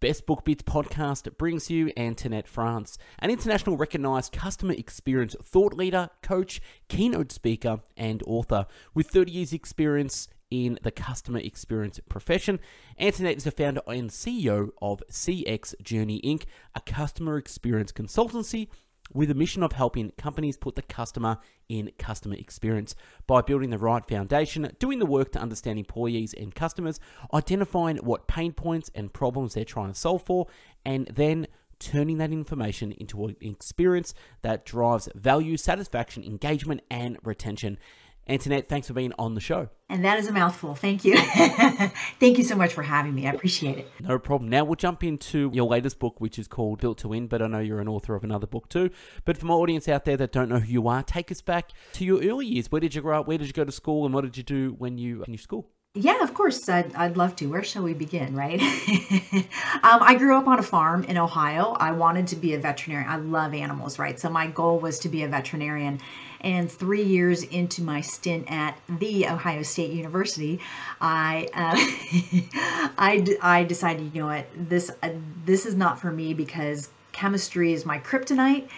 Best Book Bits podcast brings you Antoinette Franz, an international recognized customer experience thought leader, coach, keynote speaker, and author. With 30 years' experience in the customer experience profession, Antoinette is the founder and CEO of CX Journey Inc., a customer experience consultancy with a mission of helping companies put the customer in customer experience by building the right foundation, doing the work to understand employees and customers, identifying what pain points and problems they're trying to solve for, and then turning that information into an experience that drives value, satisfaction, engagement, and retention. Antoinette, thanks for being on the show. And that is a mouthful. Thank you. Thank you so much for having me. I appreciate it. No problem. Now we'll jump into your latest book, which is called Built to Win, but I know you're an author of another book too. But for my audience out there that don't know who you are, take us back to your early years. Where did you grow up? Where did you go to school? And what did you do when you finished school? Yeah, of course. I'd, I'd love to. Where shall we begin, right? um, I grew up on a farm in Ohio. I wanted to be a veterinarian. I love animals, right? So my goal was to be a veterinarian. And three years into my stint at the Ohio State University, I uh, I, I decided, you know what, this uh, this is not for me because chemistry is my kryptonite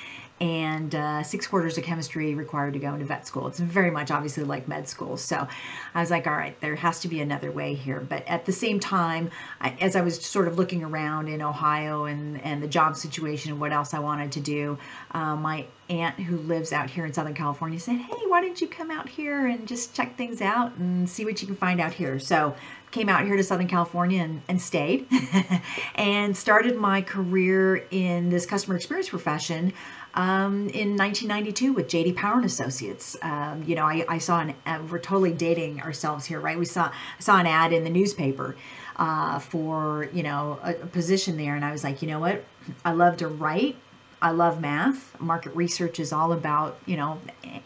and uh, six quarters of chemistry required to go into vet school. It's very much obviously like med school. So I was like, all right, there has to be another way here. But at the same time, I, as I was sort of looking around in Ohio and, and the job situation and what else I wanted to do, uh, my aunt who lives out here in Southern California said, hey, why don't you come out here and just check things out and see what you can find out here. So came out here to Southern California and, and stayed and started my career in this customer experience profession um, in 1992 with JD Power and Associates. Um, you know, I, I saw an, uh, we're totally dating ourselves here, right? We saw, saw an ad in the newspaper uh, for, you know, a, a position there. And I was like, you know what? I love to write I love math. Market research is all about you know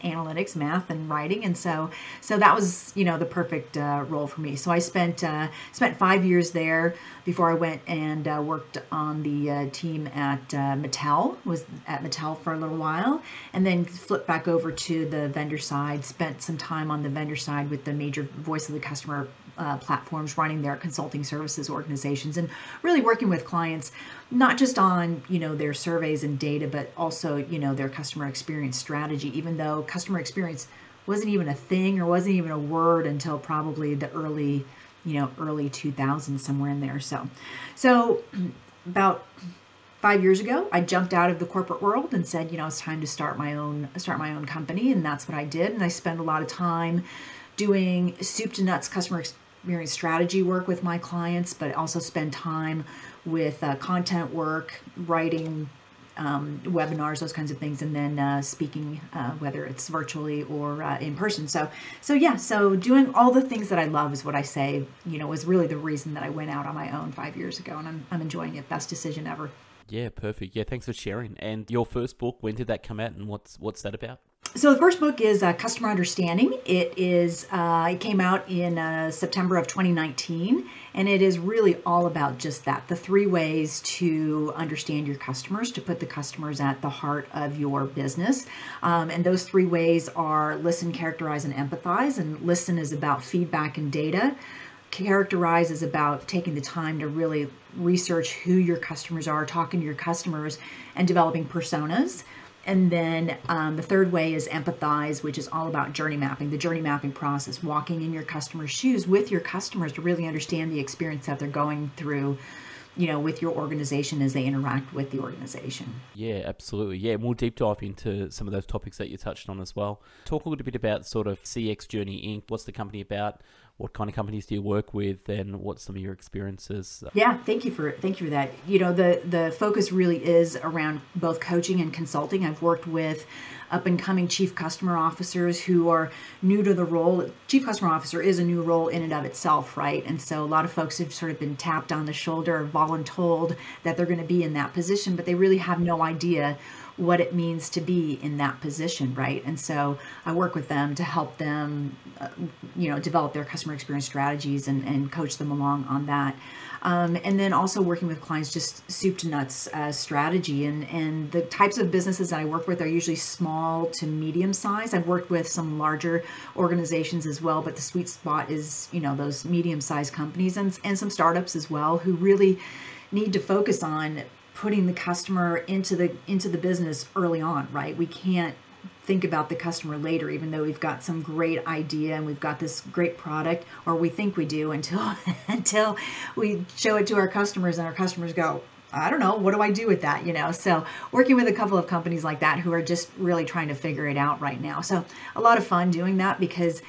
analytics, math, and writing, and so so that was you know the perfect uh, role for me. So I spent uh, spent five years there before I went and uh, worked on the uh, team at uh, Mattel. Was at Mattel for a little while, and then flipped back over to the vendor side. Spent some time on the vendor side with the major voice of the customer uh, platforms running their consulting services organizations and really working with clients not just on you know their surveys and data but also you know their customer experience strategy even though customer experience wasn't even a thing or wasn't even a word until probably the early you know early 2000s somewhere in there. So so about five years ago i jumped out of the corporate world and said you know it's time to start my own start my own company. And that's what i did. And i spent a lot of time doing soup to nuts customer experience strategy work with my clients but also spend time with uh, content work, writing, um, webinars, those kinds of things, and then uh, speaking, uh, whether it's virtually or uh, in person. So, so yeah, so doing all the things that I love is what I say. You know, was really the reason that I went out on my own five years ago, and I'm I'm enjoying it. Best decision ever. Yeah, perfect. Yeah, thanks for sharing. And your first book, when did that come out, and what's what's that about? So the first book is uh, Customer Understanding. It is uh, it came out in uh, September of 2019, and it is really all about just that: the three ways to understand your customers, to put the customers at the heart of your business. Um, and those three ways are listen, characterize, and empathize. And listen is about feedback and data. Characterize is about taking the time to really research who your customers are, talking to your customers, and developing personas. And then um, the third way is empathize, which is all about journey mapping, the journey mapping process, walking in your customer's shoes with your customers to really understand the experience that they're going through you know, with your organization as they interact with the organization. Yeah, absolutely. Yeah, we'll deep dive into some of those topics that you touched on as well. Talk a little bit about sort of CX Journey Inc. What's the company about? What kind of companies do you work with and what's some of your experiences yeah thank you for thank you for that. You know the the focus really is around both coaching and consulting. I've worked with up and coming chief customer officers who are new to the role. Chief customer officer is a new role in and of itself right? And so a lot of folks have sort of been tapped on the shoulder voluntold that they're going to be in that position but they really have no idea what it means to be in that position, right? And so I work with them to help them, uh, you know, develop their customer experience strategies and, and coach them along on that. Um, and then also working with clients just soup to nuts uh, strategy and and the types of businesses that I work with are usually small to medium size. I've worked with some larger organizations as well, but the sweet spot is you know those medium sized companies and and some startups as well who really need to focus on putting the customer into the into the business early on, right? We can't think about the customer later even though we've got some great idea and we've got this great product or we think we do until until we show it to our customers and our customers go I don't know, what do I do with that? You know, so working with a couple of companies like that who are just really trying to figure it out right now. So a lot of fun doing that because,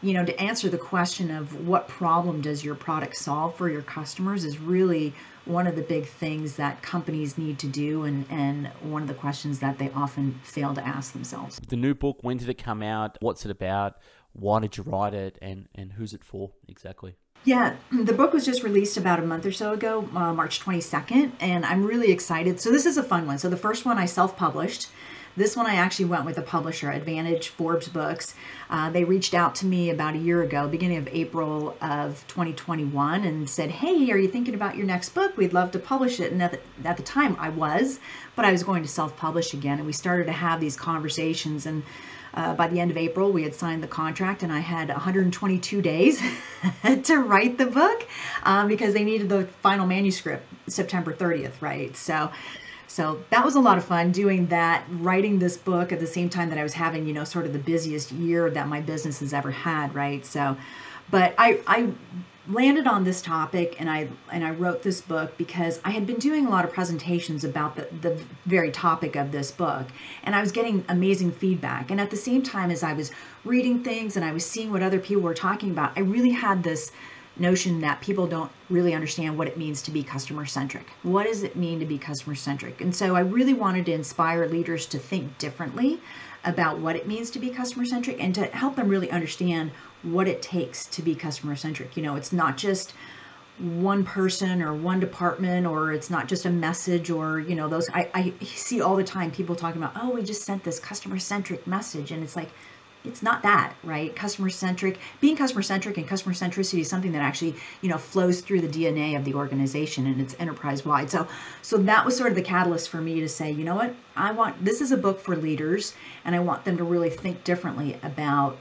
you know, to answer the question of what problem does your product solve for your customers is really one of the big things that companies need to do and, and one of the questions that they often fail to ask themselves. The new book, when did it come out? What's it about? Why did you write it? And, and who's it for exactly? Yeah, the book was just released about a month or so ago, uh, March 22nd, and I'm really excited. So, this is a fun one. So, the first one I self published. This one I actually went with a publisher, Advantage Forbes Books. Uh, they reached out to me about a year ago, beginning of April of 2021, and said, Hey, are you thinking about your next book? We'd love to publish it. And at the, at the time, I was, but I was going to self publish again. And we started to have these conversations. And uh, by the end of April, we had signed the contract, and I had 122 days to write the book um, because they needed the final manuscript September 30th, right? So, so that was a lot of fun doing that, writing this book at the same time that I was having, you know, sort of the busiest year that my business has ever had, right? So, but I, I landed on this topic and I and I wrote this book because I had been doing a lot of presentations about the, the very topic of this book and I was getting amazing feedback and at the same time as I was reading things and I was seeing what other people were talking about I really had this notion that people don't really understand what it means to be customer centric. What does it mean to be customer centric? And so I really wanted to inspire leaders to think differently about what it means to be customer centric and to help them really understand what it takes to be customer centric. You know, it's not just one person or one department or it's not just a message or you know those I, I see all the time people talking about oh we just sent this customer centric message and it's like it's not that right? Customer centric being customer centric and customer centricity is something that actually you know flows through the dna of the organization and it's enterprise wide so so that was sort of the catalyst for me to say you know what? I want this is a book for leaders and i want them to really think differently about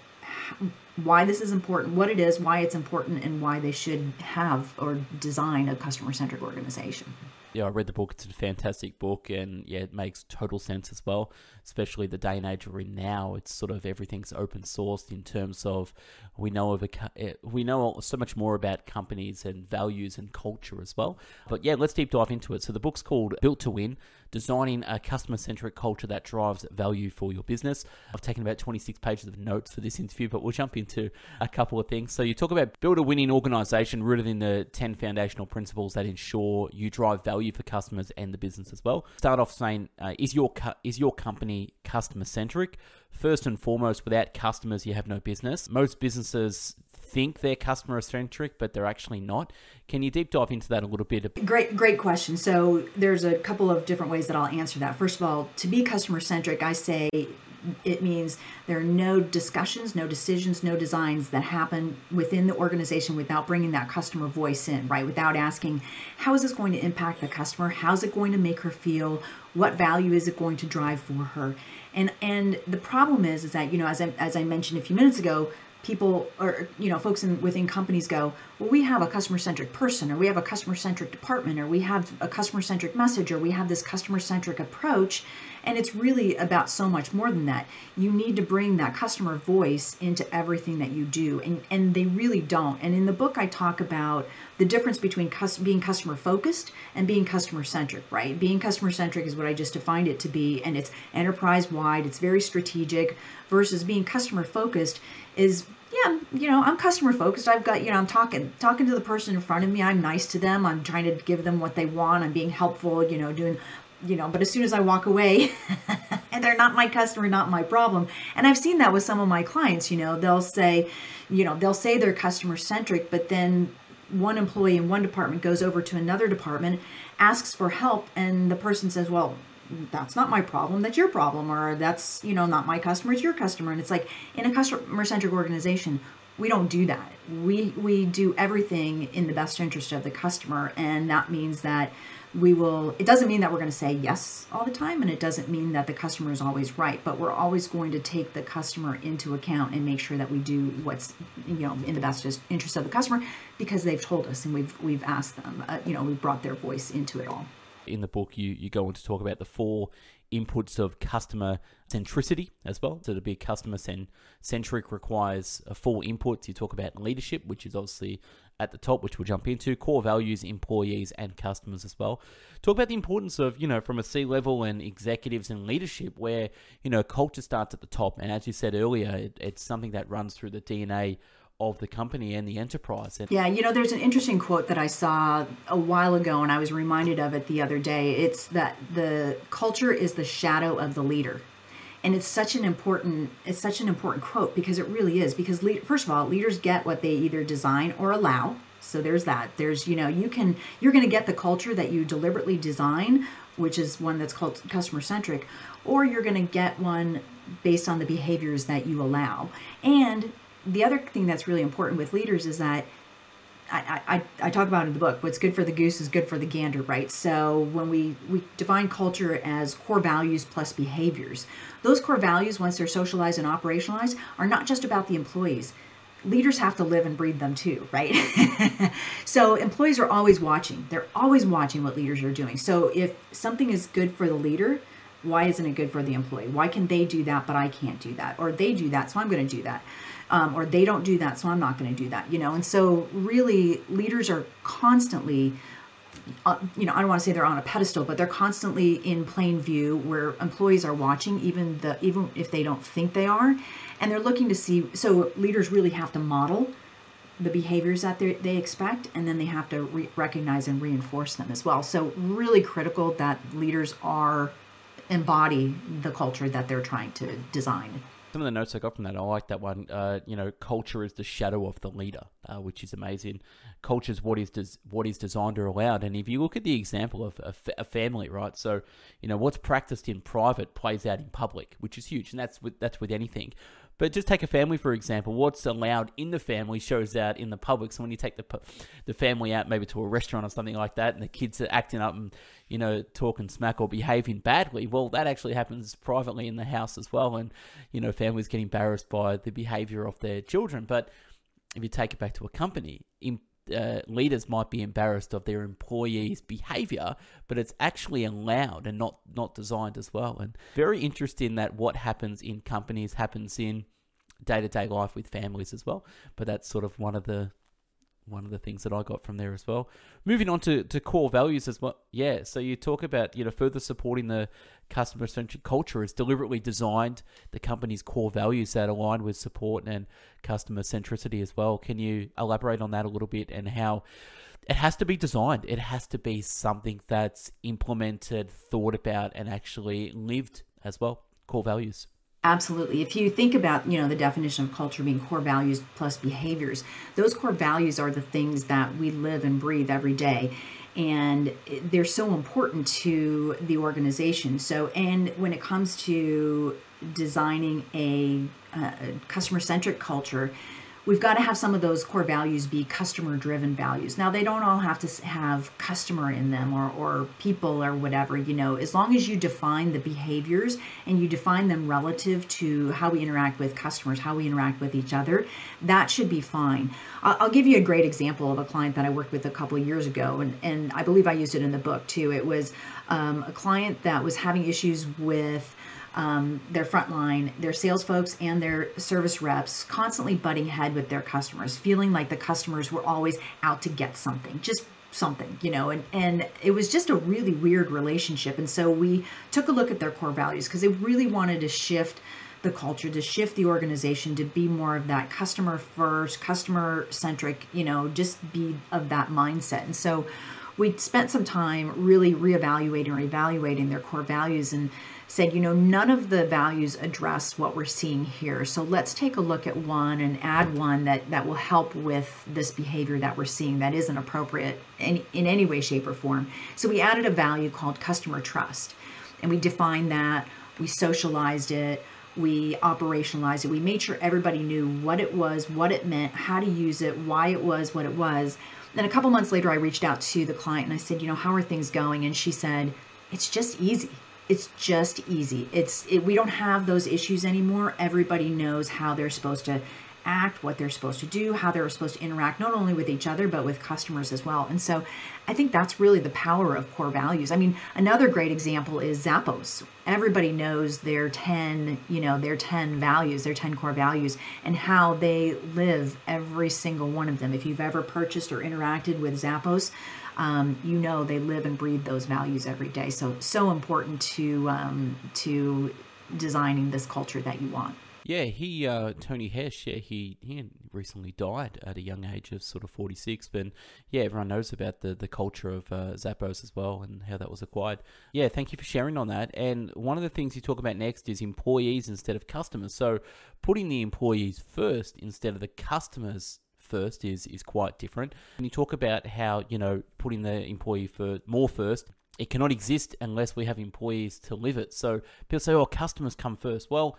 why this is important, what it is, why it's important, and why they should have or design a customer centric organization. Yeah, I read the book. It's a fantastic book, and yeah, it makes total sense as well. Especially the day and age we're in now. It's sort of everything's open sourced in terms of we know of a eh, we know so much more about companies and values and culture as well. But yeah, let's deep dive into it. So the book's called Built to Win designing a customer centric culture that drives value for your business. I've taken about 26 pages of notes for this interview, but we'll jump into a couple of things. So, you talk about build a winning organization rooted in the 10 foundational principles that ensure you drive value for customers and the business as well. Start off saying, uh, is, your cu- is your company customer centric? First and foremost, without customers, you have no business. Most businesses think they're customer centric, but they're actually not. Can you deep dive into that a little bit? Great, great question. So there's a couple of different ways that I'll answer that. First of all, to be customer centric, I say it means there are no discussions, no decisions, no designs that happen within the organization without bringing that customer voice in, right? Without asking, how is this going to impact the customer? How's it going to make her feel? What value is it going to drive for her? And and the problem is is that you know as I as I mentioned a few minutes ago, people or you know folks in within companies go well we have a customer centric person or we have a customer centric department or we have a customer centric message or we have this customer centric approach. And it's really about so much more than that. You need to bring that customer voice into everything that you do and and they really don't. And in the book i talk about the difference between being customer focused and being customer centric right? Being customer centric is what i just defined it to be and it's enterprise wide it's very strategic versus being customer focused is yeah you know i'm customer focused i've got you know i'm talking talking to the person in front of me i'm nice to them i'm trying to give them what they want i'm being helpful you know doing you know but as soon as i walk away and they're not my customer not my problem and i've seen that with some of my clients you know they'll say you know they'll say they're customer centric but then one employee in one department goes over to another department asks for help and the person says well that's not my problem that's your problem or that's you know not my customer it's your customer and it's like in a customer centric organization we don't do that. We we do everything in the best interest of the customer, and that means that we will it doesn't mean that we're going to say yes all the time and it doesn't mean that the customer is always right but we're always going to take the customer into account and make sure that we do what's you know in the best interest of the customer because they've told us and we've we've asked them uh, you know we've brought their voice into it all in the book you you go on to talk about the four inputs of customer centricity as well. So to be customer centric requires four inputs. You talk about leadership, which is obviously at the top, which we'll jump into, core values, employees, and customers as well. Talk about the importance of, you know, from a C level and executives and leadership, where, you know, culture starts at the top. And as you said earlier, it, it's something that runs through the DNA of the company and the enterprise. Yeah, you know, there's an interesting quote that I saw a while ago, and I was reminded of it the other day. It's that the culture is the shadow of the leader and it's such an important it's such an important quote because it really is because lead, first of all leaders get what they either design or allow. So there's that. There's you know you can you're going to get the culture that you deliberately design which is one that's called customer centric or you're going to get one based on the behaviors that you allow. And the other thing that's really important with leaders is that I, talk about in the book what's good for the goose is good for the gander right? So when we we define culture as core values plus behaviors. Those core values once they're socialized and operationalized are not just about the employees. Leaders have to live and breathe them too right? So employees are always watching. They're always watching what leaders are doing. So if something is good for the leader why isn't it good for the employee? Why can they do that but i can't do that? Or they do that so i'm going to do that um, or they don't do that, so I'm not going to do that, you know. And so, really, leaders are constantly, uh, you know, I don't want to say they're on a pedestal, but they're constantly in plain view where employees are watching, even the even if they don't think they are, and they're looking to see. So, leaders really have to model the behaviors that they expect, and then they have to re- recognize and reinforce them as well. So, really critical that leaders are embody the culture that they're trying to design some of the notes I got from that, I like that one. Uh, you know, culture is the shadow of the leader, uh, which is amazing. Culture is what is des- what is designed or allowed. And if you look at the example of a family, right? So, you know, what's practiced in private plays out in public, which is huge, and that's with that's with anything. But just take a family for example. What's allowed in the family shows out in the public. So when you take the the family out, maybe to a restaurant or something like that, and the kids are acting up and you know talking smack or behaving badly, well, that actually happens privately in the house as well. And you know, families get embarrassed by the behavior of their children. But if you take it back to a company, uh, leaders might be embarrassed of their employees' behavior, but it's actually allowed and not not designed as well. And very interesting that what happens in companies happens in day to day life with families as well. But that's sort of one of the one of the things that I got from there as well. Moving on to, to core values as well. Yeah, so you talk about, you know, further supporting the customer centric culture is deliberately designed the company's core values that align with support and customer centricity as well. Can you elaborate on that a little bit and how it has to be designed? It has to be something that's implemented, thought about, and actually lived as well. Core values. Absolutely. If you think about, you know, the definition of culture being core values plus behaviors, those core values are the things that we live and breathe every day. And they're so important to the organization. So, and when it comes to designing a, uh, a customer centric culture, we've got to have some of those core values be customer driven values. Now, they don't all have to have customer in them or, or people or whatever, you know, as long as you define the behaviors and you define them relative to how we interact with customers, how we interact with each other, that should be fine. I'll give you a great example of a client that I worked with a couple of years ago, and, and I believe I used it in the book too. It was um, a client that was having issues with um, their frontline, their sales folks, and their service reps constantly butting head with their customers, feeling like the customers were always out to get something, just something, you know, and, and it was just a really weird relationship. And so we took a look at their core values because they really wanted to shift the culture, to shift the organization to be more of that customer first, customer centric, you know, just be of that mindset. And so we spent some time really reevaluating or evaluating their core values and said, you know, none of the values address what we're seeing here. So let's take a look at one and add one that, that will help with this behavior that we're seeing that isn't appropriate in, in any way, shape, or form. So we added a value called customer trust. And we defined that, we socialized it, we operationalized it. We made sure everybody knew what it was, what it meant, how to use it, why it was what it was. Then a couple months later, I reached out to the client and I said, you know, how are things going? And she said, it's just easy. It's just easy. It's it, we don't have those issues anymore. Everybody knows how they're supposed to act, what they're supposed to do, how they're supposed to interact, not only with each other, but with customers as well. And so I think that's really the power of core values. I mean, another great example is Zappos. Everybody knows their 10, you know, their 10 values, their 10 core values, and how they live every single one of them. If you've ever purchased or interacted with Zappos, um, you know they live and breathe those values every day. So so important to um, to designing this culture that you want. Yeah, he uh, Tony Hesh. Yeah, he he recently died at a young age of sort of forty six. But yeah, everyone knows about the the culture of uh, Zappos as well and how that was acquired. Yeah, thank you for sharing on that. And one of the things you talk about next is employees instead of customers. So putting the employees first instead of the customers first is is quite different. And you talk about how you know putting the employee for more first it cannot exist unless we have employees to live it. So people say, "Oh, customers come first. Well,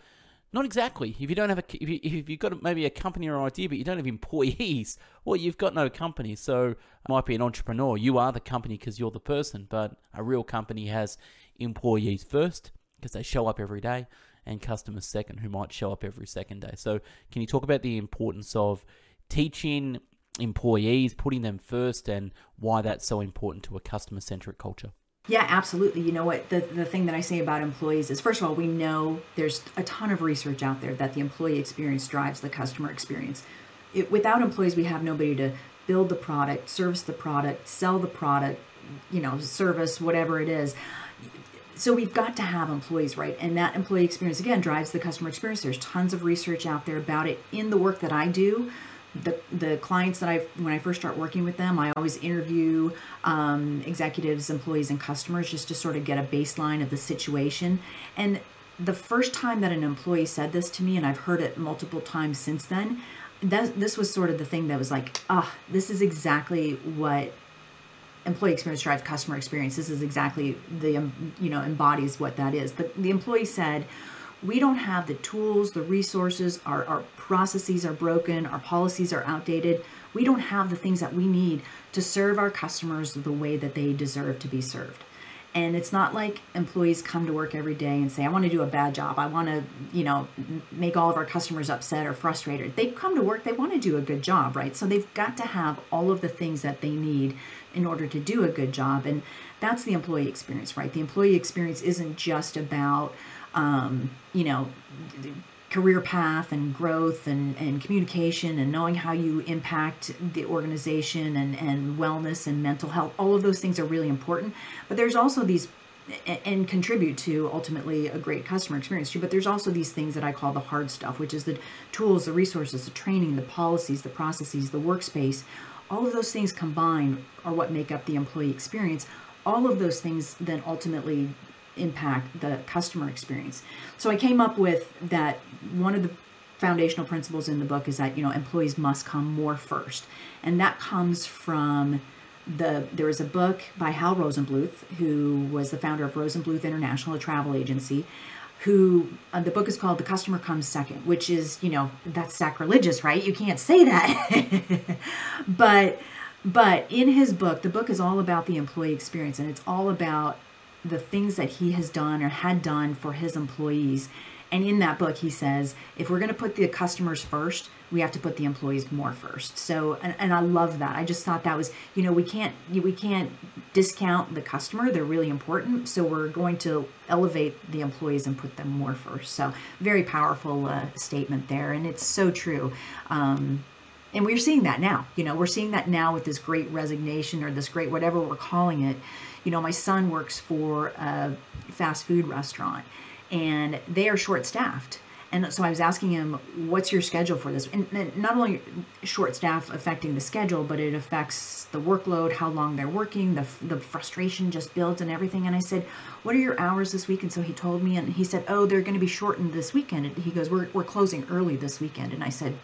not exactly. If you don't have a, if, you, if you've got maybe a company or idea, but you don't have employees, well, you've got no company. So, might be an entrepreneur. You are the company because you're the person, but a real company has employees first because they show up every day, and customers second, who might show up every second day. So, can you talk about the importance of teaching employees, putting them first, and why that's so important to a customer centric culture? Yeah, absolutely. You know what? The, the thing that I say about employees is first of all, we know there's a ton of research out there that the employee experience drives the customer experience. It, without employees, we have nobody to build the product, service the product, sell the product, you know, service, whatever it is. So we've got to have employees, right? And that employee experience, again, drives the customer experience. There's tons of research out there about it in the work that I do the the clients that I when I first start working with them, I always interview um, executives, employees, and customers just to sort of get a baseline of the situation. And the first time that an employee said this to me, and I've heard it multiple times since then, that this was sort of the thing that was like, ah, oh, this is exactly what employee experience drives customer experience. This is exactly the you know embodies what that is. The the employee said we don't have the tools, the resources, our, our processes are broken, our policies are outdated. We don't have the things that we need to serve our customers the way that they deserve to be served. And it's not like employees come to work every day and say, I want to do a bad job. I want to, you know, make all of our customers upset or frustrated. They come to work, they want to do a good job, right? So they've got to have all of the things that they need in order to do a good job. And that's the employee experience, right? The employee experience isn't just about, um, you know, career path and growth and, and communication and knowing how you impact the organization and, and wellness and mental health. All of those things are really important. But there's also these and contribute to ultimately a great customer experience too. But there's also these things that I call the hard stuff, which is the tools, the resources, the training, the policies, the processes, the workspace. All of those things combined are what make up the employee experience. All of those things then ultimately impact the customer experience. So I came up with that one of the foundational principles in the book is that you know employees must come more first, and that comes from the there is a book by Hal Rosenbluth, who was the founder of Rosenbluth International, a travel agency. Who uh, the book is called "The Customer Comes Second, which is you know that's sacrilegious, right? You can't say that, but but in his book, the book is all about the employee experience, and it's all about the things that he has done or had done for his employees. And in that book, he says, if we're going to put the customers first, we have to put the employees more first. So, and, and I love that. I just thought that was, you know, we can't we can't discount the customer. They're really important. So we're going to elevate the employees and put them more first. So, very powerful uh, statement there, and it's so true. Um, and we're seeing that now. You know, we're seeing that now with this great resignation or this great whatever we're calling it you know, my son works for a fast food restaurant and they are short staffed. And so I was asking him, what's your schedule for this? And not only short staff affecting the schedule, but it affects the workload, how long they're working, the, the frustration just builds and everything. And I said, what are your hours this week? And so he told me, and he said, oh, they're going to be shortened this weekend. And he goes, we're, we're closing early this weekend. And I said,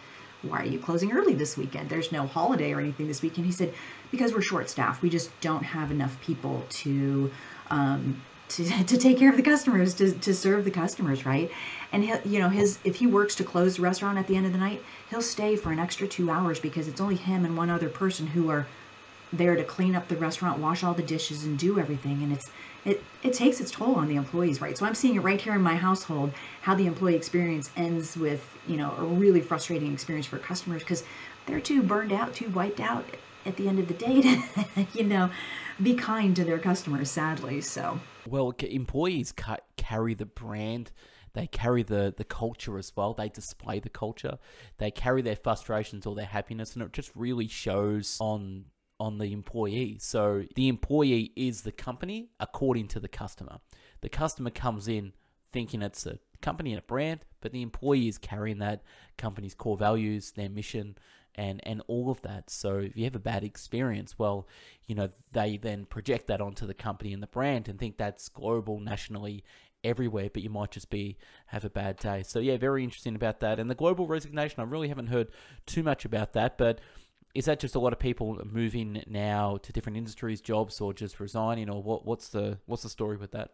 why are you closing early this weekend? There's no holiday or anything this weekend. He said, because we're short staffed. We just don't have enough people to, um, to, to take care of the customers, to, to serve the customers, right? And he, you know, his if he works to close the restaurant at the end of the night, he'll stay for an extra two hours because it's only him and one other person who are there to clean up the restaurant, wash all the dishes, and do everything. And it's it it takes its toll on the employees, right? So I'm seeing it right here in my household how the employee experience ends with you know a really frustrating experience for customers because they're too burned out, too wiped out at the end of the day to you know be kind to their customers. Sadly, so well, employees carry the brand they carry the, the culture as well. They display the culture. They carry their frustrations or their happiness, and it just really shows on on the employee. So the employee is the company according to the customer. The customer comes in thinking it's a company and a brand, but the employee is carrying that company's core values, their mission, and and all of that. So if you have a bad experience, well, you know they then project that onto the company and the brand and think that's global, nationally, everywhere, but you might just be have a bad day. So yeah, very interesting about that. And the global resignation, I really haven't heard too much about that, but is that just a lot of people moving now to different industries, jobs, or just resigning, or what? What's the what's the story with that?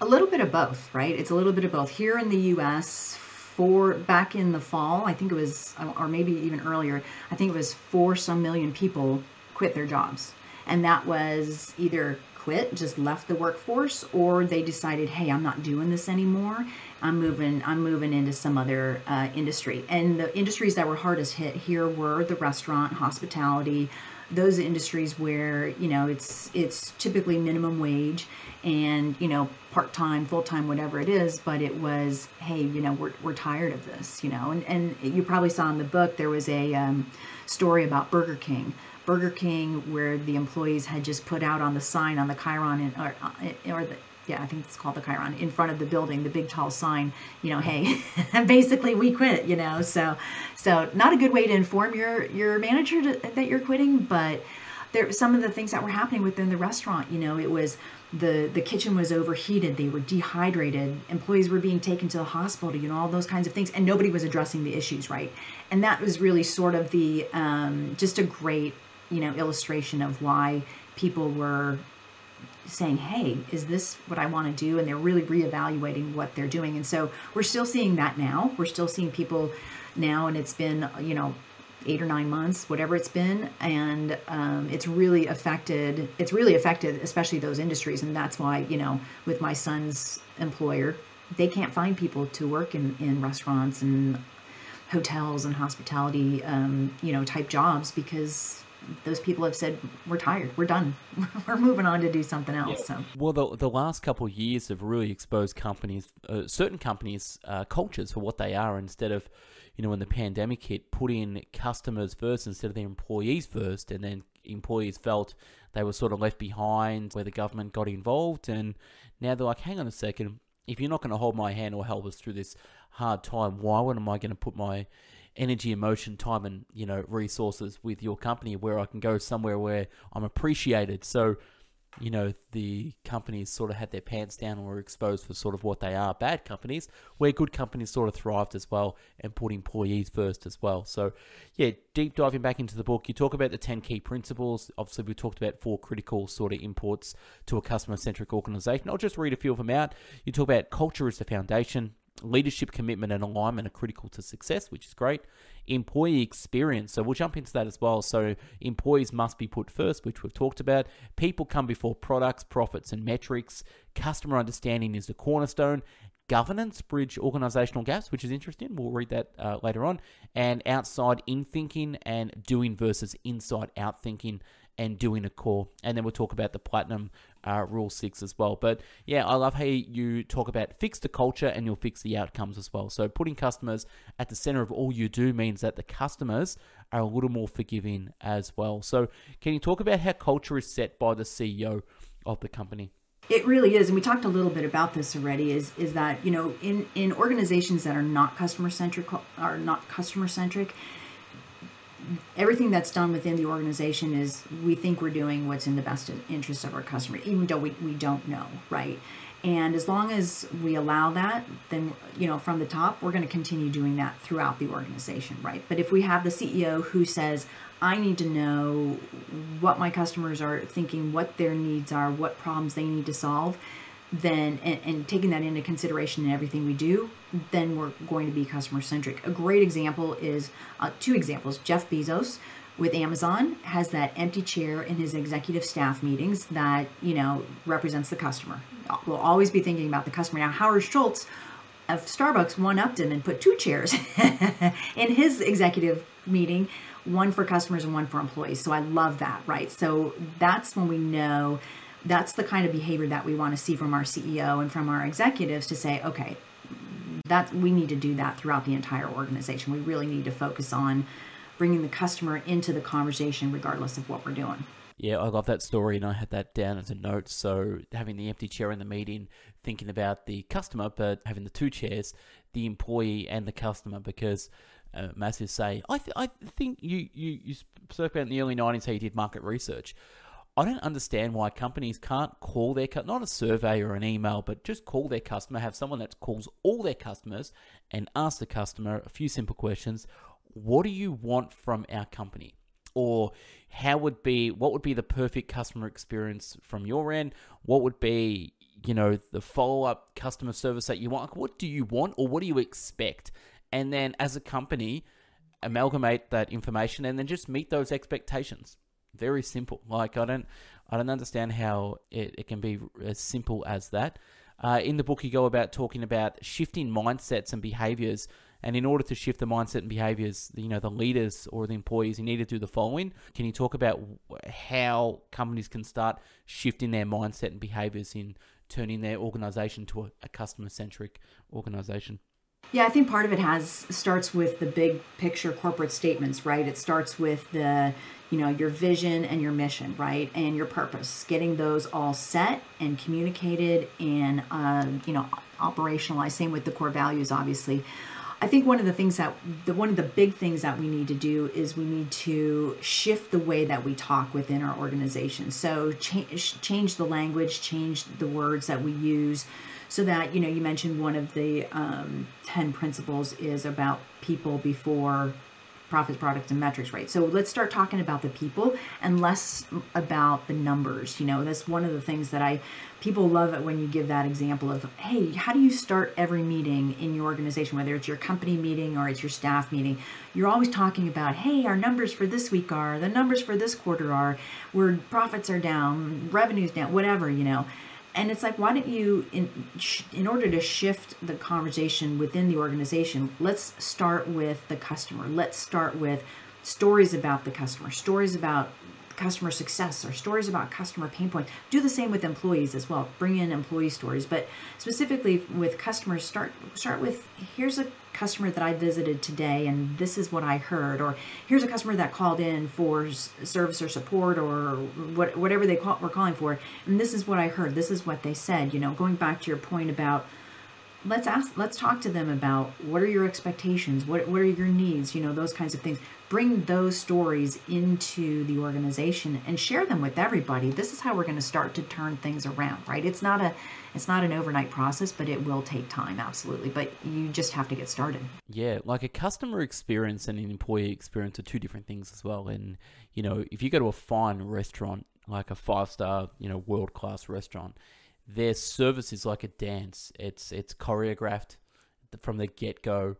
A little bit of both, right? It's a little bit of both. Here in the U.S., for back in the fall, I think it was, or maybe even earlier, I think it was four some million people quit their jobs, and that was either quit, just left the workforce, or they decided, hey, I'm not doing this anymore. I'm moving. I'm moving into some other uh, industry. And the industries that were hardest hit here were the restaurant, hospitality, those industries where you know it's it's typically minimum wage and you know part-time full-time whatever it is but it was hey you know we're, we're tired of this you know and and you probably saw in the book there was a um, story about burger king Burger King, where the employees had just put out on the sign on the Chyron, in, or, uh, or the, yeah, I think it's called the Chyron, in front of the building, the big tall sign, you know, hey, basically we quit, you know, so, so not a good way to inform your, your manager to, that you're quitting, but there, some of the things that were happening within the restaurant, you know, it was, the the kitchen was overheated they were dehydrated employees were being taken to the hospital you know all those kinds of things and nobody was addressing the issues right? And that was really sort of the um, just a great you know illustration of why people were saying hey is this what i want to do? And they're really reevaluating what they're doing. And so we're still seeing that now. We're still seeing people now and it's been you know eight or nine months whatever it's been. And um, it's really affected it's really affected especially those industries. And that's why you know with my son's employer they can't find people to work in, in restaurants and hotels and hospitality um, you know type jobs because those people have said we're tired. We're done. We're moving on to do something else. Yeah. so. Well the, the last couple of years have really exposed companies uh, certain companies uh, cultures for what they are instead of you know when the pandemic hit put in customers first instead of their employees first and then employees felt they were sort of left behind where the government got involved. And now they're like hang on a second. If you're not going to hold my hand or help us through this hard time why would am i going to put my energy, emotion, time, and you know resources with your company where I can go somewhere where I'm appreciated. So, you know, the companies sort of had their pants down and were exposed for sort of what they are bad companies, where good companies sort of thrived as well and put employees first as well. So, yeah, deep diving back into the book, you talk about the 10 key principles. Obviously, we talked about four critical sort of imports to a customer centric organization. I'll just read a few of them out. You talk about culture is the foundation, Leadership commitment and alignment are critical to success, which is great. Employee experience, so we'll jump into that as well. So, employees must be put first, which we've talked about. People come before products, profits, and metrics. Customer understanding is the cornerstone. Governance bridge organizational gaps, which is interesting. We'll read that uh, later on. And outside in thinking and doing versus inside out thinking and doing a core. And then we'll talk about the platinum uh, rule six as well. But yeah, I love how you talk about fix the culture and you'll fix the outcomes as well. So putting customers at the center of all you do means that the customers are a little more forgiving as well. So can you talk about how culture is set by the CEO of the company? It really is, and we talked a little bit about this already. Is is that you know in in organizations that are not customer centric are not customer centric, everything that's done within the organization is we think we're doing what's in the best interest of our customer, even though we, we don't know, right? And as long as we allow that, then, you know, from the top, we're going to continue doing that throughout the organization, right? But if we have the CEO who says, I need to know what my customers are thinking, what their needs are, what problems they need to solve, then and, and, taking that into consideration in everything we do, then we're going to be customer centric. A great example is uh, two examples. Jeff Bezos with Amazon has that empty chair in his executive staff meetings that you know represents the customer. We'll always be thinking about the customer. Now Howard Schultz of Starbucks one upped him and put two chairs in his executive meeting, one for customers and one for employees. So I love that, right? So that's when we know that's the kind of behavior that we want to see from our CEO and from our executives to say, okay, that we need to do that throughout the entire organization. We really need to focus on bringing the customer into the conversation regardless of what we're doing. Yeah, I love that story, and I had that down as a note. So having the empty chair in the meeting, thinking about the customer, but having the two chairs, the employee and the customer, because uh, massive say, I, th- I think you, you, you spoke about in the early 90s how you did market research. I don't understand why companies can't call their not a survey or an email, but just call their customer, have someone that calls all their customers and ask the customer a few simple questions. What do you want from our company? Or how would be what would be the perfect customer experience from your end? What would be, you know, the follow-up customer service that you want? What do you want or what do you expect? And then as a company, amalgamate that information and then just meet those expectations very simple. Like I don't, I don't understand how it, it can be as simple as that. Uh, in the book, you go about talking about shifting mindsets and behaviors. And in order to shift the mindset and behaviors, you know, the leaders or the employees, you need to do the following. Can you talk about how companies can start shifting their mindset and behaviors in turning their organization to a, a customer centric organization? Yeah, I think part of it has starts with the big picture corporate statements, right? It starts with the you know your vision and your mission right? And your purpose getting those all set and communicated and um, you know operationalized. Same with the core values obviously. I think one of the things that the one of the big things that we need to do is we need to shift the way that we talk within our organization. So change change the language change the words that we use so that you know you mentioned one of the um, 10 principles is about people before profits, products, and metrics, right? So let's start talking about the people and less about the numbers. You know, that's one of the things that I people love it when you give that example of, hey, how do you start every meeting in your organization, whether it's your company meeting or it's your staff meeting? You're always talking about, hey, our numbers for this week are, the numbers for this quarter are, where profits are down, revenues down, whatever, you know and it's like why don't you in in order to shift the conversation within the organization let's start with the customer. Let's start with stories about the customer stories about customer success or stories about customer pain points do the same with employees as well. Bring in employee stories. But specifically with customers start start with here's a customer that I visited today and this is what I heard or here's a customer that called in for service or support or what, whatever they call, were calling for and this is what I heard. This is what they said you know going back to your point about let's ask let's talk to them about what are your expectations what, what are your needs you know those kinds of things bring those stories into the organization and share them with everybody. This is how we're going to start to turn things around right? It's not a it's not an overnight process but it will take time absolutely but you just have to get started. Yeah like a customer experience and an employee experience are two different things as well and you know if you go to a fine restaurant like a five star you know world class restaurant their service is like a dance. It's it's choreographed from the get go,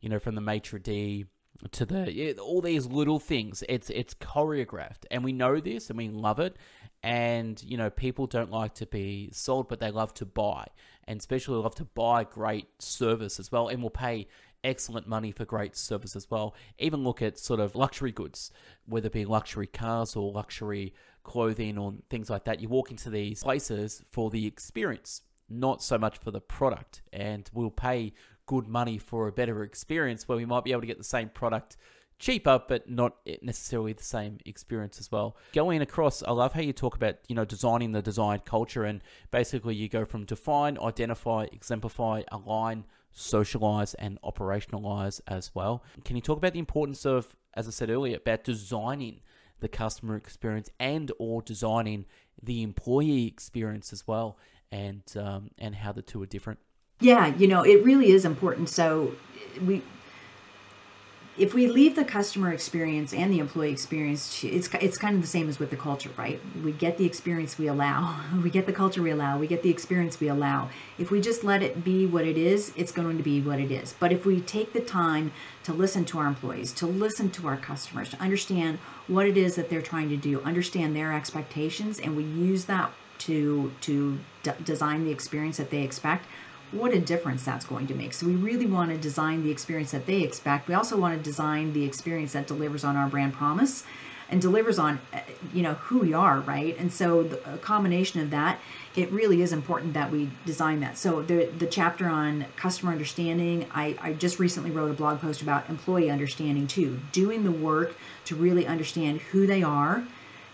you know, from the maitre d to the all these little things. It's it's choreographed, and we know this, and we love it. And you know, people don't like to be sold, but they love to buy, and especially love to buy great service as well, and will pay excellent money for great service as well. Even look at sort of luxury goods, whether it be luxury cars or luxury clothing or things like that. You walk into these places for the experience, not so much for the product. And we'll pay good money for a better experience where we might be able to get the same product cheaper, but not necessarily the same experience as well. Going across, I love how you talk about, you know, designing the design culture and basically you go from define, identify, exemplify, align, socialize, and operationalize as well. Can you talk about the importance of, as I said earlier, about designing the customer experience and or designing the employee experience as well and um, and how the two are different yeah you know it really is important so we if we leave the customer experience and the employee experience, it's it's kind of the same as with the culture, right? We get the experience we allow, we get the culture we allow, we get the experience we allow. If we just let it be what it is, it's going to be what it is. But if we take the time to listen to our employees, to listen to our customers, to understand what it is that they're trying to do, understand their expectations, and we use that to to design the experience that they expect what a difference that's going to make. So we really want to design the experience that they expect. We also want to design the experience that delivers on our brand promise and delivers on uh, you know who we are, right? And so the, a combination of that, it really is important that we design that. So the the chapter on customer understanding, I, I just recently wrote a blog post about employee understanding too, doing the work to really understand who they are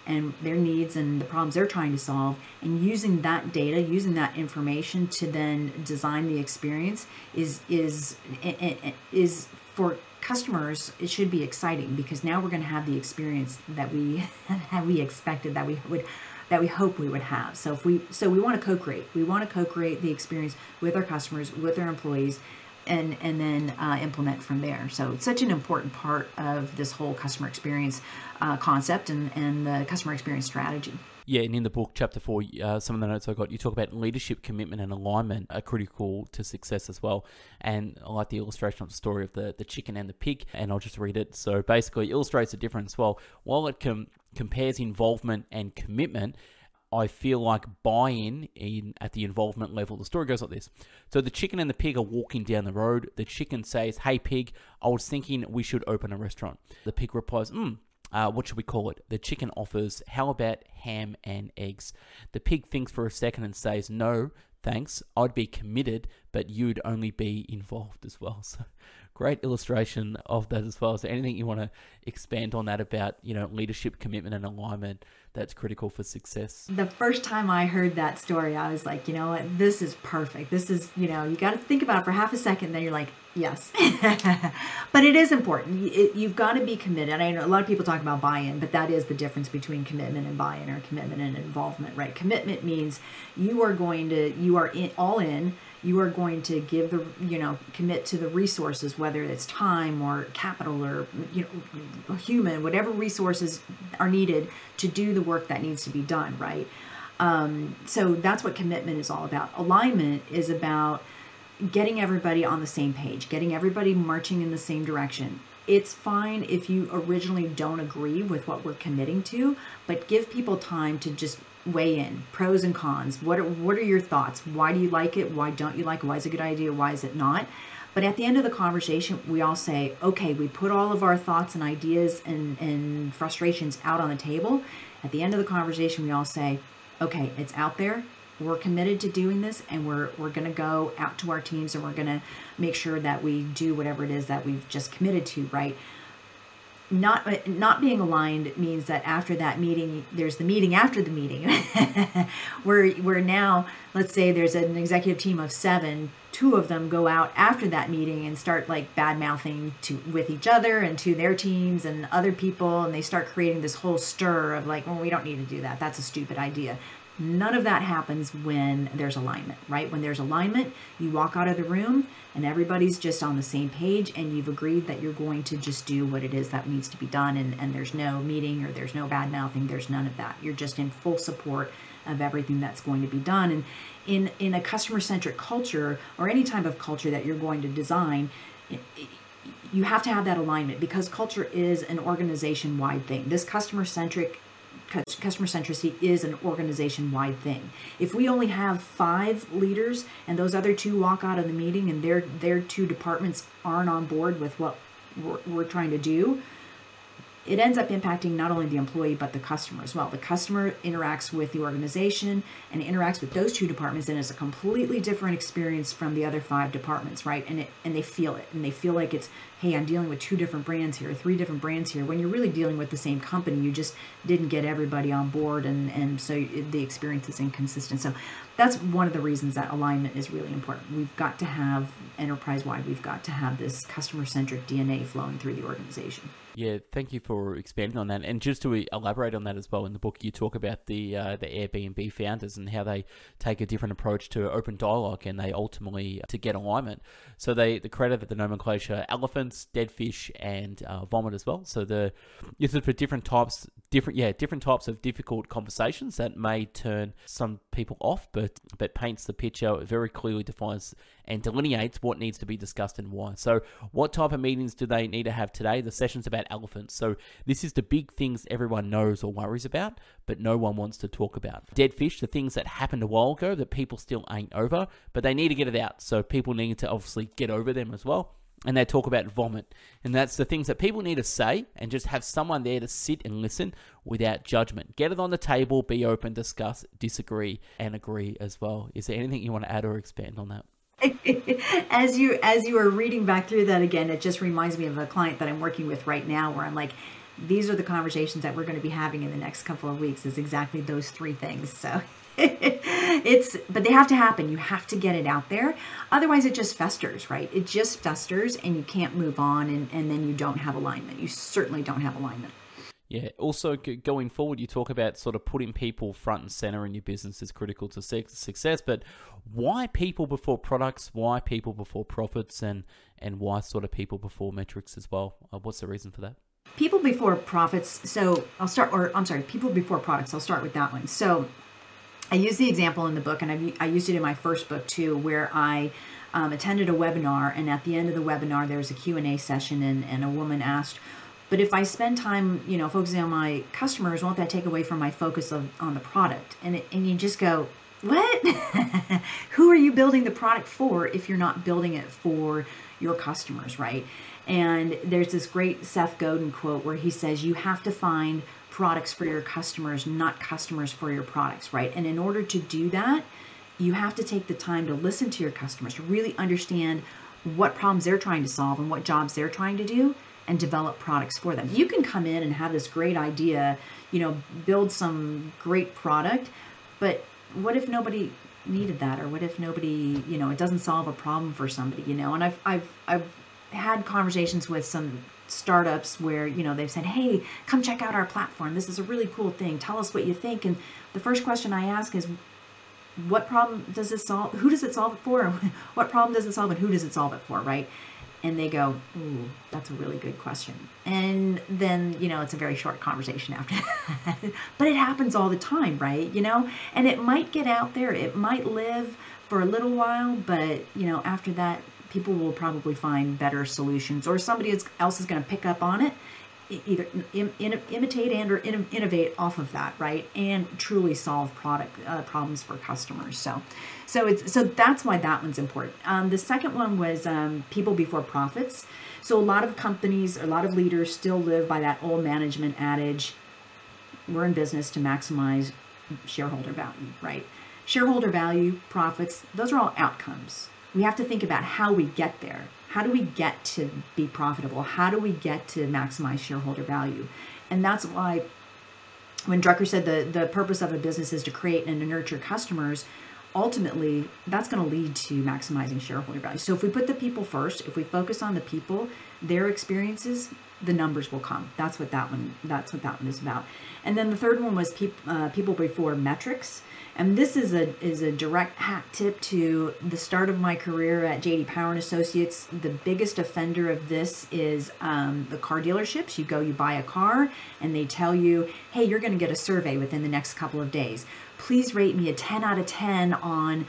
and their needs and the problems they're trying to solve and using that data using that information to then design the experience is is eh, eh, eh, is for customers it should be exciting because now we're going to have the experience that we that we expected that we would that we hope we would have. So if we so we want to co-create. We want to co-create the experience with our customers with our employees and and then uh, implement from there. So it's such an important part of this whole customer experience uh, concept and and the customer experience strategy. Yeah, and in the book, chapter four, uh, some of the notes I got, you talk about leadership, commitment, and alignment are critical to success as well. And I like the illustration of the story of the, the chicken and the pig, and I'll just read it. So basically, it illustrates the difference. Well, while it com- compares involvement and commitment, I feel like buy-in in at the involvement level. The story goes like this. So the chicken and the pig are walking down the road. The chicken says, "Hey pig, I was thinking we should open a restaurant." The pig replies, "Hmm, uh, what should we call it?" The chicken offers, "How about ham and eggs?" The pig thinks for a second and says, "No, thanks. I'd be committed, but you'd only be involved as well." So great illustration of that as well. So anything you want to expand on that about, you know, leadership, commitment and alignment that's critical for success. The first time I heard that story, I was like, you know what, this is perfect. This is, you know, you got to think about it for half a second, then you're like, yes. but it is important. You've got to be committed. I know a lot of people talk about buy-in, but that is the difference between commitment and buy-in or commitment and involvement, right? Commitment means you are going to, you are in, all in you are going to give the you know commit to the resources whether it's time or capital or you know human whatever resources are needed to do the work that needs to be done right? Um, so that's what commitment is all about. Alignment is about getting everybody on the same page getting everybody marching in the same direction. It's fine if you originally don't agree with what we're committing to but give people time to just weigh in pros and cons. What are, what are your thoughts? Why do you like it? Why don't you like it? Why is it a good idea? Why is it not? But at the end of the conversation we all say okay we put all of our thoughts and ideas and, and frustrations out on the table. At the end of the conversation we all say okay it's out there. We're committed to doing this and we're we're going to go out to our teams and we're going to make sure that we do whatever it is that we've just committed to right not uh, not being aligned means that after that meeting there's the meeting after the meeting. Where where now let's say there's an executive team of seven two of them go out after that meeting and start like bad mouthing to with each other and to their teams and other people and they start creating this whole stir of like well we don't need to do that. That's a stupid idea None of that happens when there's alignment, right? When there's alignment, you walk out of the room and everybody's just on the same page and you've agreed that you're going to just do what it is that needs to be done and, and there's no meeting or there's no bad mouthing, there's none of that. You're just in full support of everything that's going to be done. And in, in a customer centric culture or any type of culture that you're going to design, you have to have that alignment because culture is an organization wide thing. This customer centric customer centricity is an organization wide thing. If we only have five leaders and those other two walk out of the meeting and their their two departments aren't on board with what we're, we're trying to do, it ends up impacting not only the employee but the customer as well. The customer interacts with the organization and interacts with those two departments, and it's a completely different experience from the other five departments, right? And it and they feel it, and they feel like it's hey, I'm dealing with two different brands here, three different brands here. When you're really dealing with the same company, you just didn't get everybody on board, and and so the experience is inconsistent. So that's one of the reasons that alignment is really important. We've got to have enterprise wide. We've got to have this customer centric DNA flowing through the organization. Yeah, thank you for expanding on that. And just to elaborate on that as well, in the book you talk about the uh, the Airbnb founders and how they take a different approach to open dialogue, and they ultimately to get alignment. So they the credited the nomenclature elephants, dead fish, and uh, vomit as well. So the this is for different types, different yeah, different types of difficult conversations that may turn some people off, but but paints the picture very clearly defines and delineates what needs to be discussed and why. So, what type of meetings do they need to have today? The session's about elephants. So, this is the big things everyone knows or worries about, but no one wants to talk about. Dead fish, the things that happened a while ago that people still ain't over, but they need to get it out. So, people need to obviously get over them as well and they talk about vomit. And that's the things that people need to say and just have someone there to sit and listen without judgment. Get it on the table, be open, discuss, disagree, and agree as well. Is there anything you want to add or expand on that? as you as you are reading back through that again, it just reminds me of a client that I'm working with right now where I'm like, these are the conversations that we're going to be having in the next couple of weeks is exactly those three things. So it's but they have to happen. You have to get it out there. Otherwise it just festers, right? It just festers and you can't move on and, and then you don't have alignment. You certainly don't have alignment. Yeah. Also, going forward, you talk about sort of putting people front and center in your business is critical to success. But why people before products? Why people before profits? And and why sort of people before metrics as well? Uh, what's the reason for that? People before profits. So I'll start, or I'm sorry, people before products. I'll start with that one. So I use the example in the book, and I've, I used it in my first book too, where I um, attended a webinar, and at the end of the webinar, there was a Q and A session, and, and a woman asked but if I spend time, you know, focusing on my customers, won't that take away from my focus of, on the product? And it, and you just go, what? Who are you building the product for if you're not building it for your customers, right? And there's this great Seth Godin quote where he says, you have to find products for your customers, not customers for your products, right? And in order to do that, you have to take the time to listen to your customers, to really understand what problems they're trying to solve and what jobs they're trying to do and develop products for them. You can come in and have this great idea, you know, build some great product, but what if nobody needed that or what if nobody, you know, it doesn't solve a problem for somebody, you know? And I've I've I've had conversations with some startups where, you know, they've said, "Hey, come check out our platform. This is a really cool thing. Tell us what you think." And the first question I ask is what problem does this solve? Who does it solve it for? what problem does it solve and who does it solve it for, right? and they go, Ooh, that's a really good question. And then, you know, it's a very short conversation after that. but it happens all the time, right? You know, and it might get out there, it might live for a little while, but, you know, after that, people will probably find better solutions or somebody else is going to pick up on it either Im, Im, imitate and or in, innovate off of that right and truly solve product uh, problems for customers so. So it's so that's why that one's important. Um, the second one was um, people before profits. So a lot of companies a lot of leaders still live by that old management adage we're in business to maximize shareholder value right? Shareholder value profits those are all outcomes we have to think about how we get there how do we get to be profitable? How do we get to maximize shareholder value? And that's why when Drucker said the, the purpose of a business is to create and to nurture customers, ultimately that's going to lead to maximizing shareholder value. So if we put the people first, if we focus on the people, their experiences, the numbers will come. That's what that one. That's what that one is about. And then the third one was peop, uh, people before metrics. And this is a is a direct hat tip to the start of my career at JD Power and Associates. The biggest offender of this is um, the car dealerships. You go, you buy a car, and they tell you, "Hey, you're going to get a survey within the next couple of days. Please rate me a 10 out of 10 on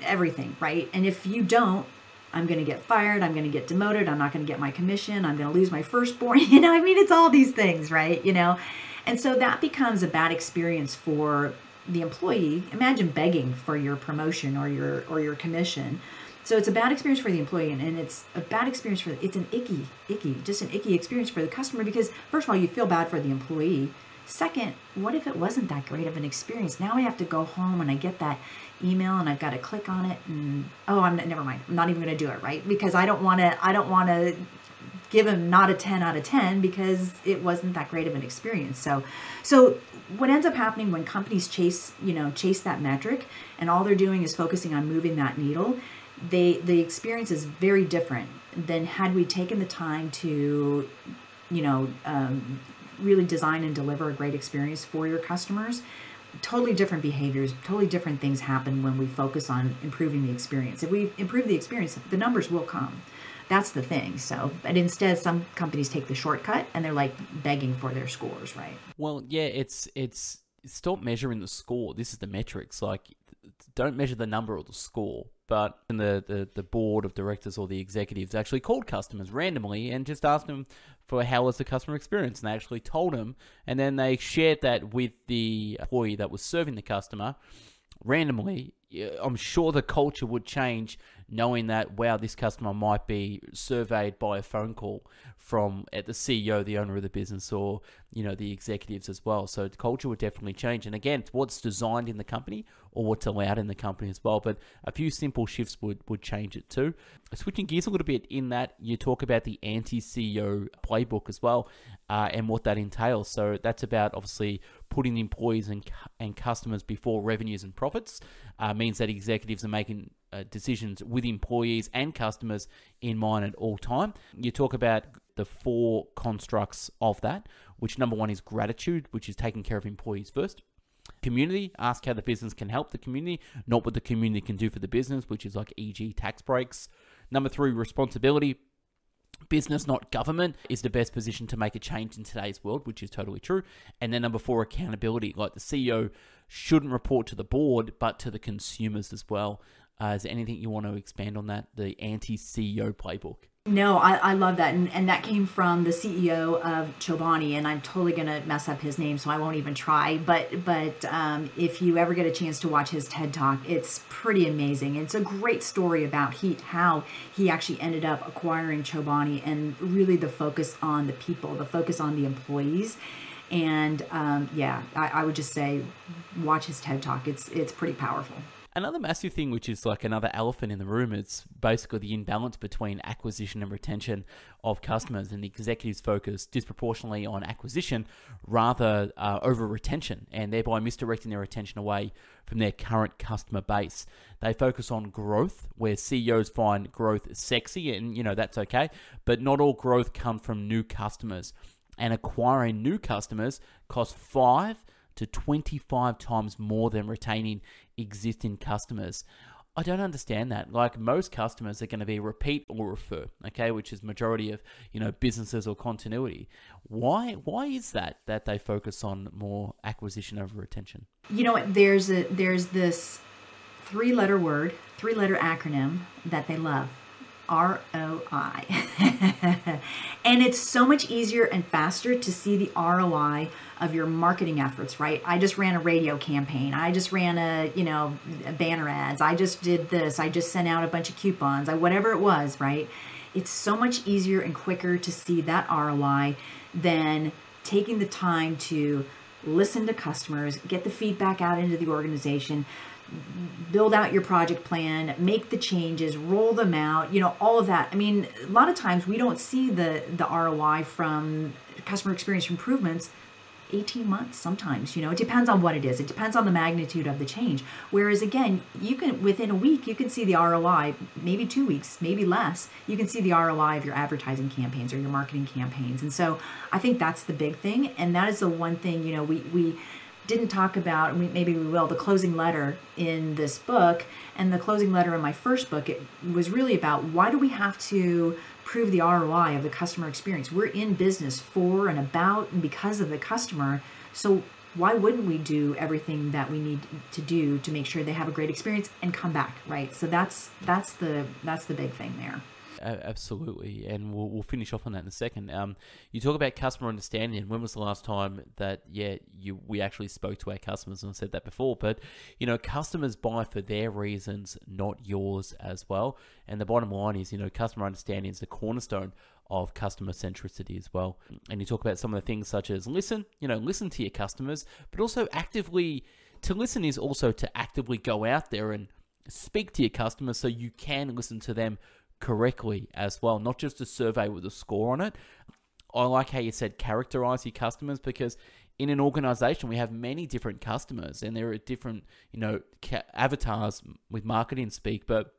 everything." Right? And if you don't, I'm going to get fired. I'm going to get demoted. I'm not going to get my commission. I'm going to lose my firstborn. You know, I mean, it's all these things, right? You know, and so that becomes a bad experience for the employee imagine begging for your promotion or your or your commission. So it's a bad experience for the employee and, it's a bad experience for it's an icky icky just an icky experience for the customer because first of all you feel bad for the employee. Second what if it wasn't that great of an experience? Now i have to go home and i get that email and i've got to click on it and oh i'm never mind. I'm not even going to do it right? Because i don't want to i don't want to give him not a 10 out of 10 because it wasn't that great of an experience. So, so what ends up happening when companies chase, you know, chase that metric and all they're doing is focusing on moving that needle, they the experience is very different than had we taken the time to you know, um, really design and deliver a great experience for your customers, totally different behaviors, totally different things happen when we focus on improving the experience. If we improve the experience, the numbers will come. That's the thing. So, but instead, some companies take the shortcut and they're like begging for their scores, right? Well, yeah, it's it's stop measuring the score. This is the metrics. Like, don't measure the number or the score. But the, the, the board of directors or the executives actually called customers randomly and just asked them for how was the customer experience. And they actually told them. And then they shared that with the employee that was serving the customer randomly. I'm sure the culture would change knowing that wow this customer might be surveyed by a phone call from at the CEO the owner of the business or you know the executives as well. So the culture would definitely change. And again what's designed in the company or what's allowed in the company as well. But a few simple shifts would would change it too. Switching gears a little bit in that you talk about the anti-CEO playbook as well uh, and what that entails. So that's about obviously putting employees and, and customers before revenues and profits uh, means that executives are making uh, decisions with employees and customers in mind at all time. You talk about the four constructs of that, which number one is gratitude, which is taking care of employees first. Community, ask how the business can help the community, not what the community can do for the business, which is like e.g. tax breaks. Number three, responsibility. Business, not government, is the best position to make a change in today's world, which is totally true. And then number four, accountability. Like the CEO shouldn't report to the board, but to the consumers as well. Uh, is there anything you want to expand on that? The anti CEO playbook. No, I, I love that. And, and that came from the CEO of Chobani, and I'm totally going to mess up his name, so I won't even try. But but um, if you ever get a chance to watch his TED Talk, it's pretty amazing. It's a great story about he, how he actually ended up acquiring Chobani and really the focus on the people, the focus on the employees. And um, yeah, I, I would just say watch his TED Talk. It's, it's pretty powerful. Another massive thing, which is like another elephant in the room, is basically the imbalance between acquisition and retention of customers, and the executives focus disproportionately on acquisition rather uh, over retention, and thereby misdirecting their attention away from their current customer base. They focus on growth, where CEOs find growth sexy, and you know that's okay, but not all growth comes from new customers, and acquiring new customers costs five to 25 times more than retaining existing customers. I don't understand that. Like most customers are going to be repeat or refer, okay, which is majority of you know businesses or continuity. Why why is that that they focus on more acquisition over retention? You know what? There's a there's this three letter word, three letter acronym that they love. ROI. and it's so much easier and faster to see the ROI of your marketing efforts, right? I just ran a radio campaign. I just ran a, you know, banner ads. I just did this. I just sent out a bunch of coupons. I whatever it was, right? It's so much easier and quicker to see that ROI than taking the time to listen to customers, get the feedback out into the organization, build out your project plan, make the changes, roll them out, you know, all of that. I mean, a lot of times we don't see the the ROI from customer experience improvements 18 months sometimes you know? It depends on what it is. It depends on the magnitude of the change. Whereas again you can within a week you can see the roi maybe two weeks maybe less you can see the roi of your advertising campaigns or your marketing campaigns. And so i think that's the big thing. And that is the one thing you know we we didn't talk about, maybe we will, the closing letter in this book. And the closing letter in my first book, it was really about why do we have to prove the ROI of the customer experience? We're in business for and about and because of the customer. So why wouldn't we do everything that we need to do to make sure they have a great experience and come back, right? So that's that's the that's the big thing there absolutely, and we'll, we'll finish off on that in a second. Um, you talk about customer understanding. And when was the last time that yeah you we actually spoke to our customers? And said that before, but you know customers buy for their reasons, not yours as well. And the bottom line is, you know, customer understanding is the cornerstone of customer centricity as well. And you talk about some of the things such as listen, you know, listen to your customers, but also actively to listen is also to actively go out there and speak to your customers so you can listen to them correctly as well, not just a survey with a score on it. I like how you said characterize your customers because in an organization we have many different customers and there are different, you know, avatars with marketing speak, but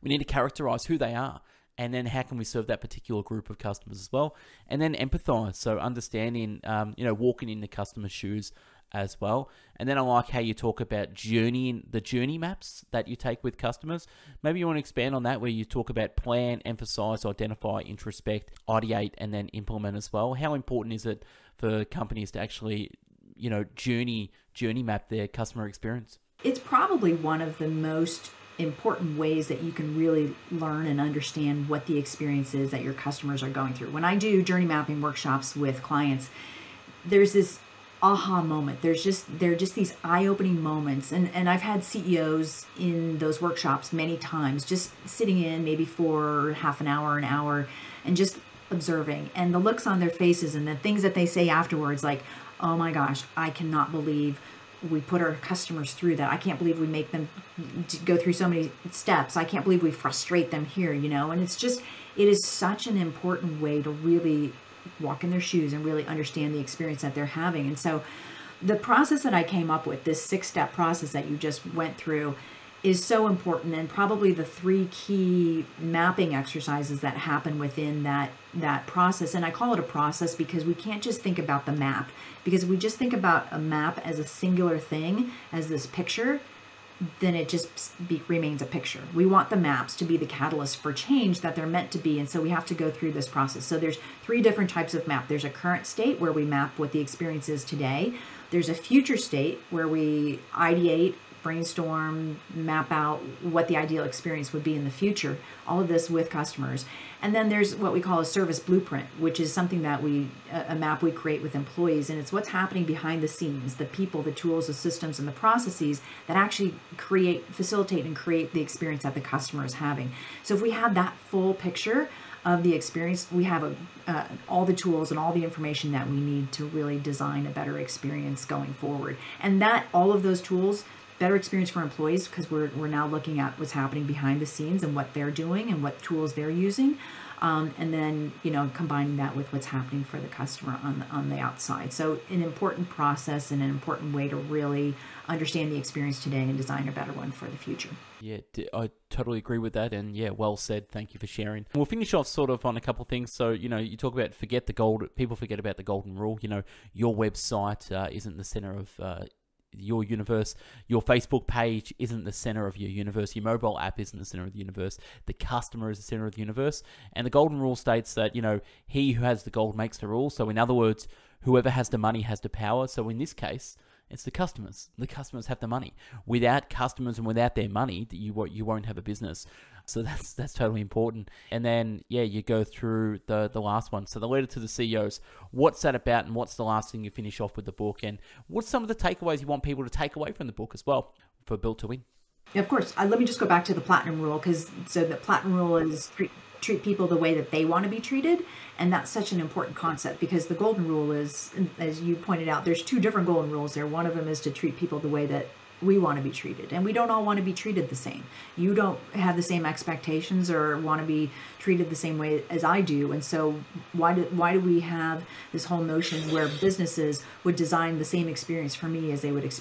we need to characterize who they are and then how can we serve that particular group of customers as well and then empathize so understanding um, you know walking in the customer's shoes as well. And then i like how you talk about journeying the journey maps that you take with customers. Maybe you want to expand on that where you talk about plan emphasize identify introspect ideate and then implement as well. How important is it for companies to actually you know journey journey map their customer experience? It's probably one of the most important ways that you can really learn and understand what the experience is that your customers are going through. When I do journey mapping workshops with clients, there's this aha moment. There's just there are just these eye-opening moments. And and I've had CEOs in those workshops many times just sitting in maybe for half an hour, an hour and just observing and the looks on their faces and the things that they say afterwards like, "Oh my gosh, I cannot believe we put our customers through that. I can't believe we make them go through so many steps. I can't believe we frustrate them here, you know. And it's just, it is such an important way to really walk in their shoes and really understand the experience that they're having. And so, the process that I came up with, this six step process that you just went through, is so important and probably the three key mapping exercises that happen within that that process and I call it a process because we can't just think about the map because if we just think about a map as a singular thing as this picture then it just be, remains a picture. We want the maps to be the catalyst for change that they're meant to be and so we have to go through this process. So there's three different types of map. There's a current state where we map what the experience is today. There's a future state where we ideate brainstorm, map out what the ideal experience would be in the future. All of this with customers. And then there's what we call a service blueprint, which is something that we, a map we create with employees. And it's what's happening behind the scenes, the people, the tools, the systems, and the processes that actually create, facilitate, and create the experience that the customer is having. So if we have that full picture, of the experience, we have a, uh, all the tools and all the information that we need to really design a better experience going forward. And that all of those tools better experience for employees because we're, we're now looking at what's happening behind the scenes and what they're doing and what tools they're using. Um, and then you know combining that with what's happening for the customer on the, on the outside. So an important process and an important way to really understand the experience today and design a better one for the future. Yeah, I totally agree with that, and yeah, well said. Thank you for sharing. We'll finish off sort of on a couple things. So you know, you talk about forget the gold. People forget about the golden rule. You know, your website uh, isn't the center of uh, your universe. Your Facebook page isn't the center of your universe. Your mobile app isn't the center of the universe. The customer is the center of the universe. And the golden rule states that, you know, he who has the gold makes the rule. So, in other words, whoever has the money has the power. So, in this case, it's the customers. The customers have the money. Without customers and without their money, you you won't have a business. So that's that's totally important. And then yeah, you go through the the last one. So the letter to the CEOs. What's that about, and what's the last thing you finish off with the book, and what's some of the takeaways you want people to take away from the book as well for Built to Win. Yeah, of course. Uh, let me just go back to the platinum rule because so the platinum rule is treat, treat people the way that they want to be treated, and that's such an important concept because the golden rule is, as you pointed out, there's two different golden rules there. One of them is to treat people the way that we want to be treated and we don't all want to be treated the same. You don't have the same expectations or want to be treated the same way as i do and so why do why do we have this whole notion where businesses would design the same experience for me as they would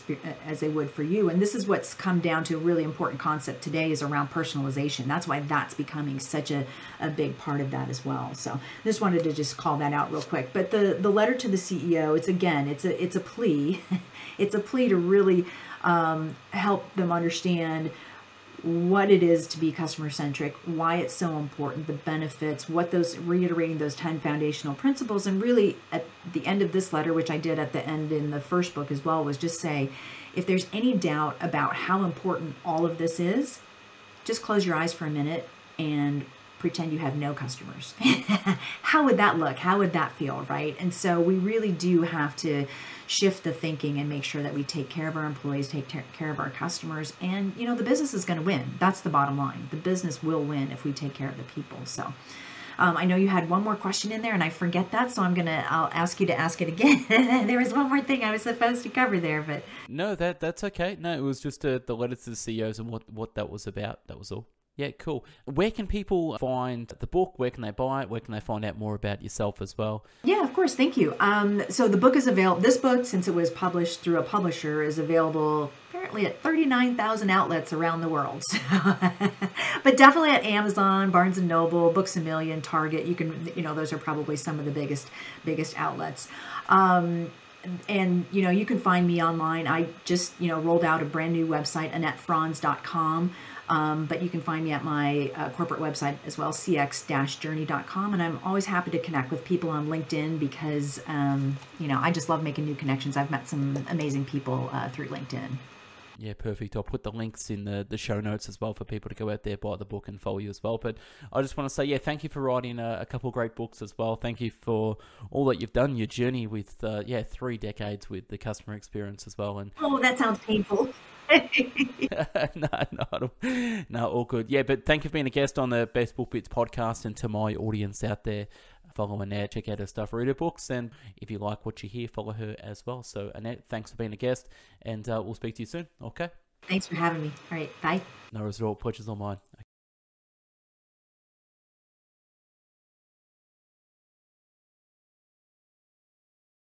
as they would for you? And this is what's come down to a really important concept today is around personalization. That's why that's becoming such a, a big part of that as well. So just wanted to just call that out real quick. But the the letter to the ceo it's again it's a it's a plea. It's a plea to really um, help them understand what it is to be customer centric, why it's so important, the benefits, what those reiterating those 10 foundational principles. And really, at the end of this letter, which I did at the end in the first book as well, was just say if there's any doubt about how important all of this is, just close your eyes for a minute and pretend you have no customers. how would that look? How would that feel, right? And so we really do have to shift the thinking and make sure that we take care of our employees, take care of our customers, and you know the business is going to win. That's the bottom line. The business will win if we take care of the people. So. Um, I know you had one more question in there, and I forget that, so I'm gonna I'll ask you to ask it again. there was one more thing I was supposed to cover there, but no, that that's okay. No, it was just uh, the letter to the CEOs and what what that was about. That was all. Yeah, cool. Where can people find the book? Where can they buy it? Where can they find out more about yourself as well? Yeah, of course. Thank you. Um, so the book is available. This book, since it was published through a publisher, is available apparently at 39,000 outlets around the world. but definitely at Amazon, Barnes and Noble, Books a Million, Target. You can, you know, those are probably some of the biggest, biggest outlets. Um, and you know you can find me online i just you know rolled out a brand new website AnnetteFranz.com um, but you can find me at my uh, corporate website as well, cx-journey.com. And I'm always happy to connect with people on LinkedIn because, um, you know, I just love making new connections. I've met some amazing people uh, through LinkedIn. Yeah, perfect. I'll put the links in the, the show notes as well for people to go out there, buy the book, and follow you as well. But I just want to say, yeah, thank you for writing a, a couple great books as well. Thank you for all that you've done, your journey with, uh, yeah, three decades with the customer experience as well. And oh, that sounds painful. no, no, no, all good. Yeah, but thank you for being a guest on the Best Book Bits podcast. And to my audience out there, follow Annette, check out her stuff, read her books, and if you like what you hear, follow her as well. So, Annette, thanks for being a guest, and uh, we'll speak to you soon. Okay. Thanks for having me. All right, bye. No, it's all pleasure's all mine.